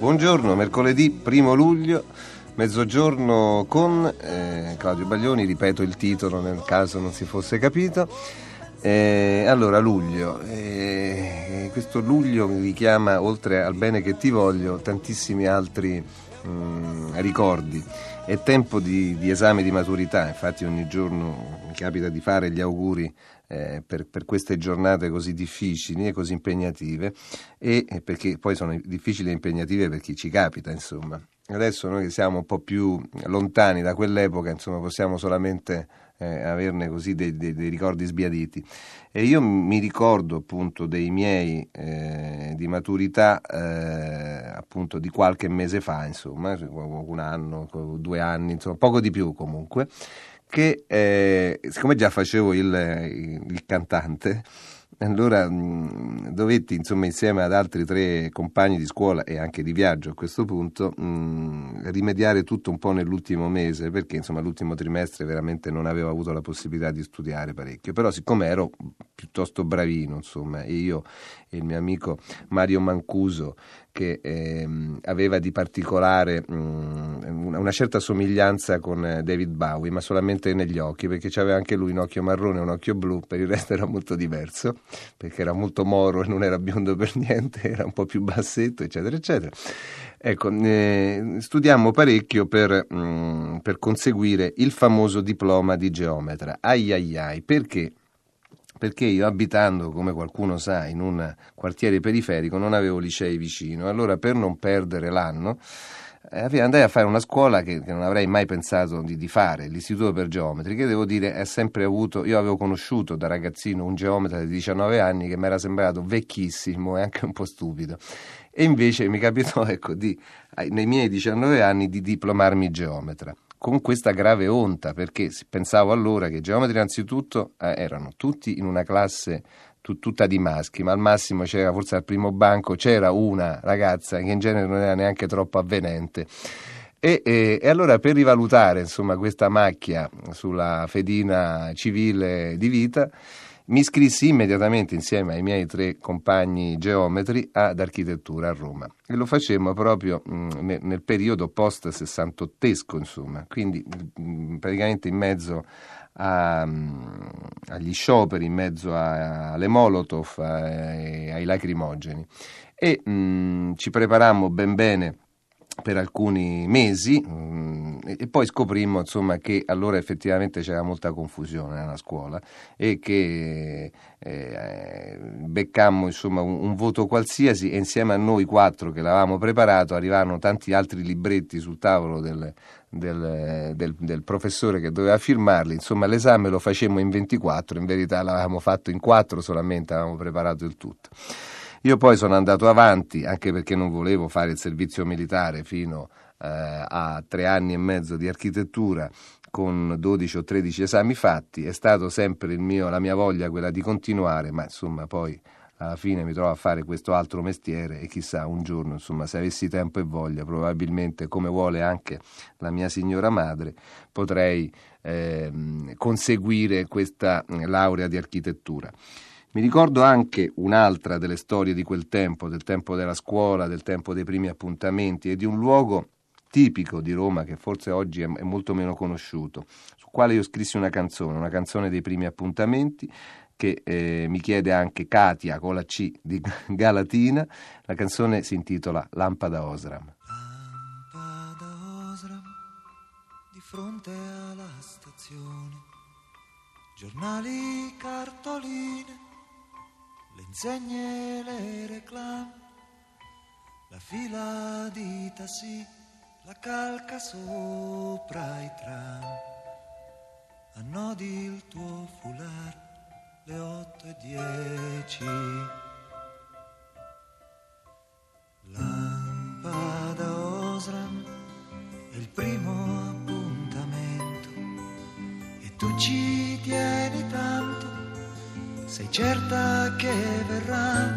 Buongiorno, mercoledì 1 luglio, mezzogiorno con eh, Claudio Baglioni, ripeto il titolo nel caso non si fosse capito. Eh, allora, luglio, eh, questo luglio mi richiama, oltre al bene che ti voglio, tantissimi altri mh, ricordi. È tempo di, di esame di maturità, infatti ogni giorno mi capita di fare gli auguri eh, per, per, queste giornate così difficili e così impegnative e perché poi sono difficili e impegnative per chi ci capita, insomma. Adesso noi che siamo un po' più lontani da quell'epoca, insomma, possiamo solamente eh, averne così dei, dei, dei, ricordi sbiaditi. E io mi ricordo appunto dei miei eh, di maturità eh, appunto di qualche mese fa, insomma, un anno, due anni, insomma, poco di più comunque che eh, siccome già facevo il, il cantante, allora mh, dovetti insomma insieme ad altri tre compagni di scuola e anche di viaggio a questo punto mh, rimediare tutto un po' nell'ultimo mese perché insomma l'ultimo trimestre veramente non avevo avuto la possibilità di studiare parecchio. Però siccome ero piuttosto bravino insomma e io e il mio amico Mario Mancuso che ehm, aveva di particolare mh, una certa somiglianza con eh, David Bowie, ma solamente negli occhi, perché aveva anche lui un occhio marrone e un occhio blu, per il resto era molto diverso, perché era molto moro e non era biondo per niente, era un po' più bassetto, eccetera, eccetera. Ecco, eh, studiamo parecchio per, mh, per conseguire il famoso diploma di geometra. Ai ai ai, perché? perché io abitando, come qualcuno sa, in un quartiere periferico non avevo licei vicino, allora per non perdere l'anno andai a fare una scuola che, che non avrei mai pensato di, di, fare, l'Istituto per Geometri, che devo dire è sempre avuto, io avevo conosciuto da ragazzino un geometra di 19 anni che mi era sembrato vecchissimo e anche un po' stupido. E invece mi capitò ecco, di, nei miei 19 anni di diplomarmi geometra con questa grave onta, perché pensavo allora che i geometri innanzitutto eh, erano tutti in una classe tutta di maschi, ma al massimo c'era forse al primo banco c'era una ragazza che in genere non era neanche troppo avvenente. E, e, e, allora per rivalutare insomma, questa macchia sulla fedina civile di vita mi iscrissi immediatamente insieme ai miei tre compagni geometri ad architettura a Roma. E lo facemmo proprio mm, nel periodo post sessantottesco, insomma, quindi mm, praticamente in mezzo a, mm, agli scioperi, in mezzo alle molotov, a, ai lacrimogeni. E ci preparammo ben bene per alcuni mesi mh, e poi scoprimmo insomma, che allora effettivamente c'era molta confusione nella scuola e che eh, beccammo insomma, un, un, voto qualsiasi e insieme a noi quattro che l'avevamo preparato arrivarono tanti altri libretti sul tavolo del, del, del, del, professore che doveva firmarli, insomma l'esame lo facemmo in 24, in verità l'avevamo fatto in 4 solamente, avevamo preparato il tutto. Io poi sono andato avanti, anche perché non volevo fare il servizio militare fino eh, a tre anni e mezzo di architettura con 12 o 13 esami fatti, è stato sempre mio, la mia voglia quella di continuare, ma insomma poi alla fine mi trovo a fare questo altro mestiere e chissà un giorno, insomma, se avessi tempo e voglia, probabilmente come vuole anche la mia signora madre, potrei eh, conseguire questa laurea di architettura. Mi ricordo anche un'altra delle storie di quel tempo, del tempo della scuola, del tempo dei primi appuntamenti e di un luogo tipico di Roma che forse oggi è, molto meno conosciuto, sul quale io scrissi una canzone, una canzone dei primi appuntamenti che eh, mi chiede anche Katia con la C di Galatina. La canzone si intitola Lampada Osram. Lampada Osram, di fronte alla stazione, giornali, cartoline le insegne, le reclame, la fila di tassi, la calca sopra i tram. Annodi il tuo foulard, le otto e dieci. Lampada Osram è il primo appuntamento e tu ci certa che verrà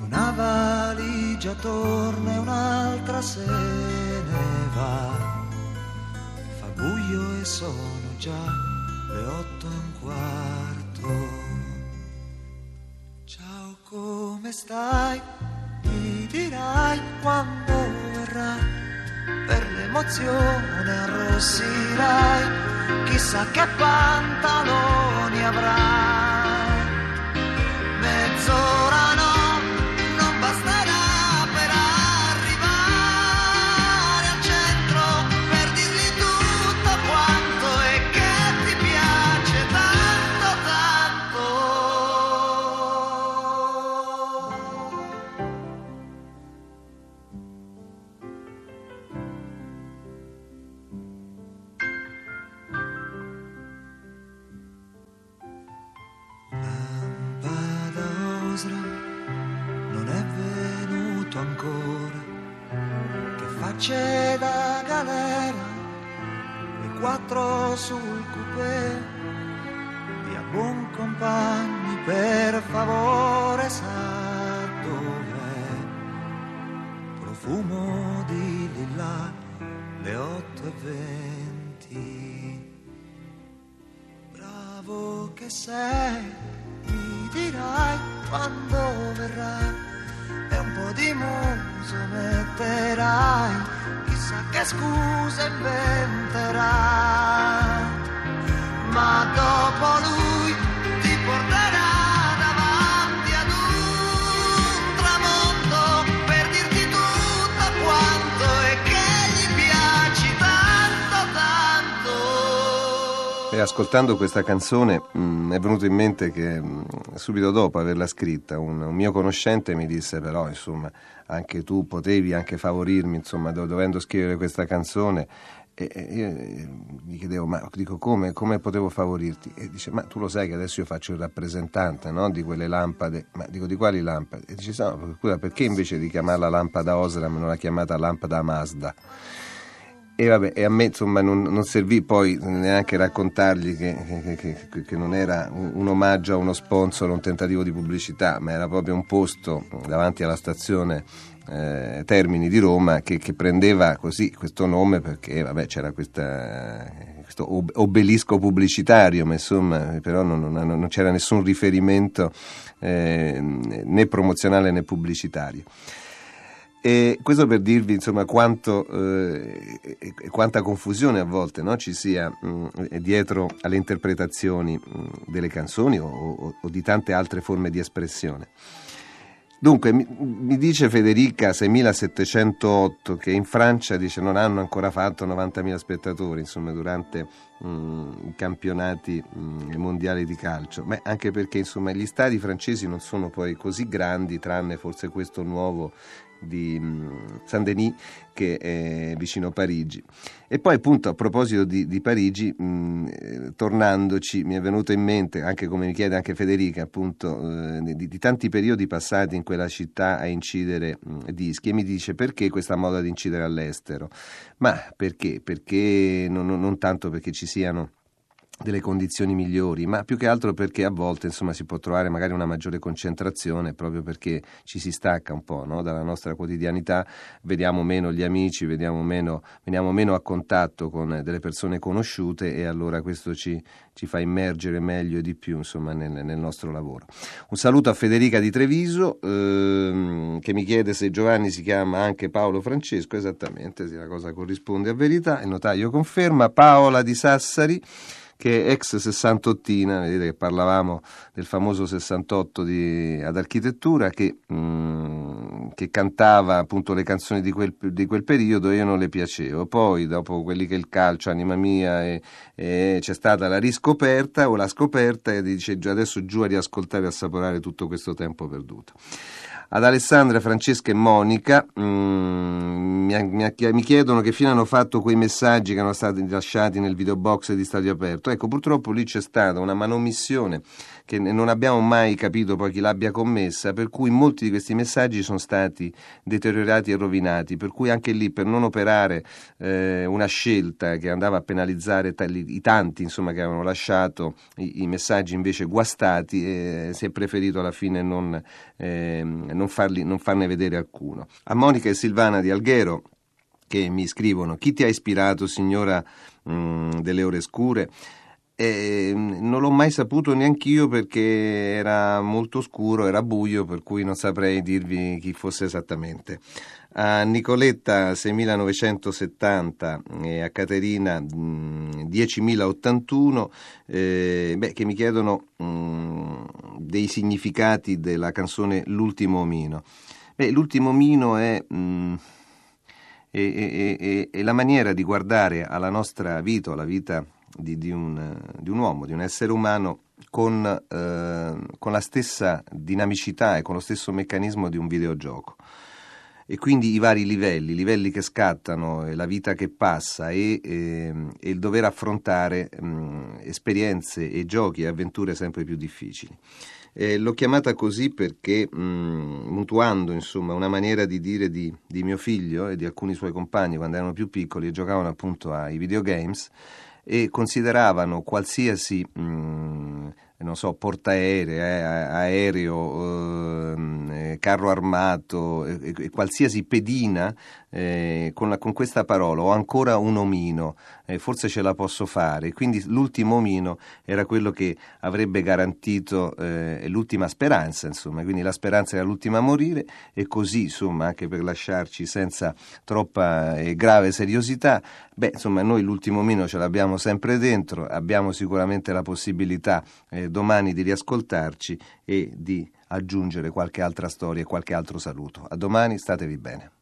una valigia torna e un'altra se ne va. Fa buio e sono già le otto e un quarto. Ciao, come stai? Mi dirai quando verrà. Per l'emozione arrossirai, chissà che pantaloni avrai. Facce da galera, le quattro sul coupé, via buon compagni per favore sa dov'è, profumo di lilla, le otto e venti. Bravo che sei, ascoltando questa canzone mi è venuto in mente che mh, subito dopo averla scritta un, un mio conoscente mi disse però insomma anche tu potevi anche favorirmi insomma do- dovendo scrivere questa canzone. E, e io eh, gli chiedevo ma dico come, come potevo favorirti? E dice ma tu lo sai che adesso io faccio il rappresentante no, di quelle lampade ma dico di quali lampade? E dice no, scusa perché invece di chiamarla lampada Osram non l'ha chiamata lampada Mazda e, vabbè, e a me insomma non, non servì poi neanche raccontargli che, che- che- che non era un, omaggio a uno sponsor, un tentativo di pubblicità, ma era proprio un posto davanti alla stazione eh, Termini di Roma che, prendeva così questo nome perché vabbè, c'era questa, questo ob- obelisco pubblicitario, ma insomma però non, non- non c'era nessun riferimento eh, né promozionale né pubblicitario. E questo per dirvi insomma quanto, eh, quanta confusione a volte no, ci sia mh, dietro alle interpretazioni mh, delle canzoni o, o- o di tante altre forme di espressione. Dunque, mi, mi dice Federica 6708 che in Francia dice, non hanno ancora fatto 90.000 spettatori insomma, durante mh, i campionati mondiali di calcio, ma anche perché insomma, gli stadi francesi non sono poi così grandi, tranne forse questo nuovo di mh, Saint-Denis che è vicino a Parigi. E poi appunto a proposito di, di Parigi, mh, eh, tornandoci, mi è venuto in mente, anche come mi chiede anche Federica, appunto, eh, di, di tanti periodi passati in quella città a incidere mh, dischi e mi dice perché questa moda di incidere all'estero? Ma perché? Perché non- non tanto perché ci siano delle condizioni migliori, ma più che altro perché a volte insomma, si può trovare magari una maggiore concentrazione proprio perché ci si stacca un po' no? dalla nostra quotidianità, vediamo meno gli amici, vediamo meno, veniamo meno a contatto con delle persone conosciute e allora questo ci, ci fa immergere meglio e di più insomma, nel, nel nostro lavoro. Un saluto a Federica di Treviso ehm, che mi chiede se Giovanni si chiama anche Paolo Francesco, esattamente, sì, la cosa corrisponde a verità, il notaio conferma, Paola di Sassari che è ex sessantottina, vedete che parlavamo del famoso 68 di, ad architettura, che, mm, che cantava appunto le canzoni di quel, di quel periodo e io non le piacevo. Poi, dopo quelli che il calcio, anima mia, e, e c'è stata la riscoperta o la scoperta e dice "Giù- adesso giù a riascoltare e assaporare tutto questo tempo perduto. Ad Alessandra, Francesca e Monica mm, mi, mi- mi chiedono che fine hanno fatto quei messaggi che erano stati lasciati nel videobox di Stadio Aperto. Ecco, purtroppo lì c'è stata una manomissione che non abbiamo mai capito poi chi l'abbia commessa, per cui molti di questi messaggi sono stati deteriorati, e rovinati, per cui anche lì per non operare eh, una scelta che andava a penalizzare tali, i tanti insomma, che avevano lasciato i, i messaggi invece guastati, eh, si è preferito alla fine non, eh, non, farli, non farne vedere alcuno. A Monica e Silvana di Alghero che mi scrivono chi ti ha ispirato signora mh, mm, delle ore scure e non l'ho mai saputo neanch'io perché era molto scuro, era buio, per cui non saprei dirvi chi fosse esattamente. A Nicoletta 6970 e a Caterina 10.081 eh, beh, che mi chiedono mh, dei significati della canzone L'ultimo omino. Beh, l'ultimo omino è... Mh, è, è, è, la maniera di guardare alla nostra vita, alla vita di, di, un, di un, uomo, di un essere umano, con, eh, con, la stessa dinamicità e con lo stesso meccanismo di un videogioco. E quindi i vari livelli, i livelli che scattano, la vita che passa e, e, e il dover affrontare mh, esperienze e giochi e avventure sempre più difficili. Eh, l'ho chiamata così perché, mh, mutuando insomma, una maniera di dire di, di, mio figlio e di alcuni suoi compagni quando erano più piccoli e giocavano appunto ai videogames, e consideravano qualsiasi mh, non so, portaerei, eh, aereo, ehm, eh, carro armato, eh, qualsiasi pedina eh, con, la, con, questa parola, ho ancora un omino, eh, forse ce la posso fare. Quindi l'ultimo omino era quello che avrebbe garantito eh, l'ultima speranza, insomma, quindi la speranza era l'ultima a morire e così, insomma, anche per lasciarci senza troppa e grave seriosità, beh, insomma, noi l'ultimo omino ce l'abbiamo sempre dentro, abbiamo sicuramente la possibilità eh, domani di riascoltarci e di aggiungere qualche altra storia e qualche altro saluto. A domani, statevi bene.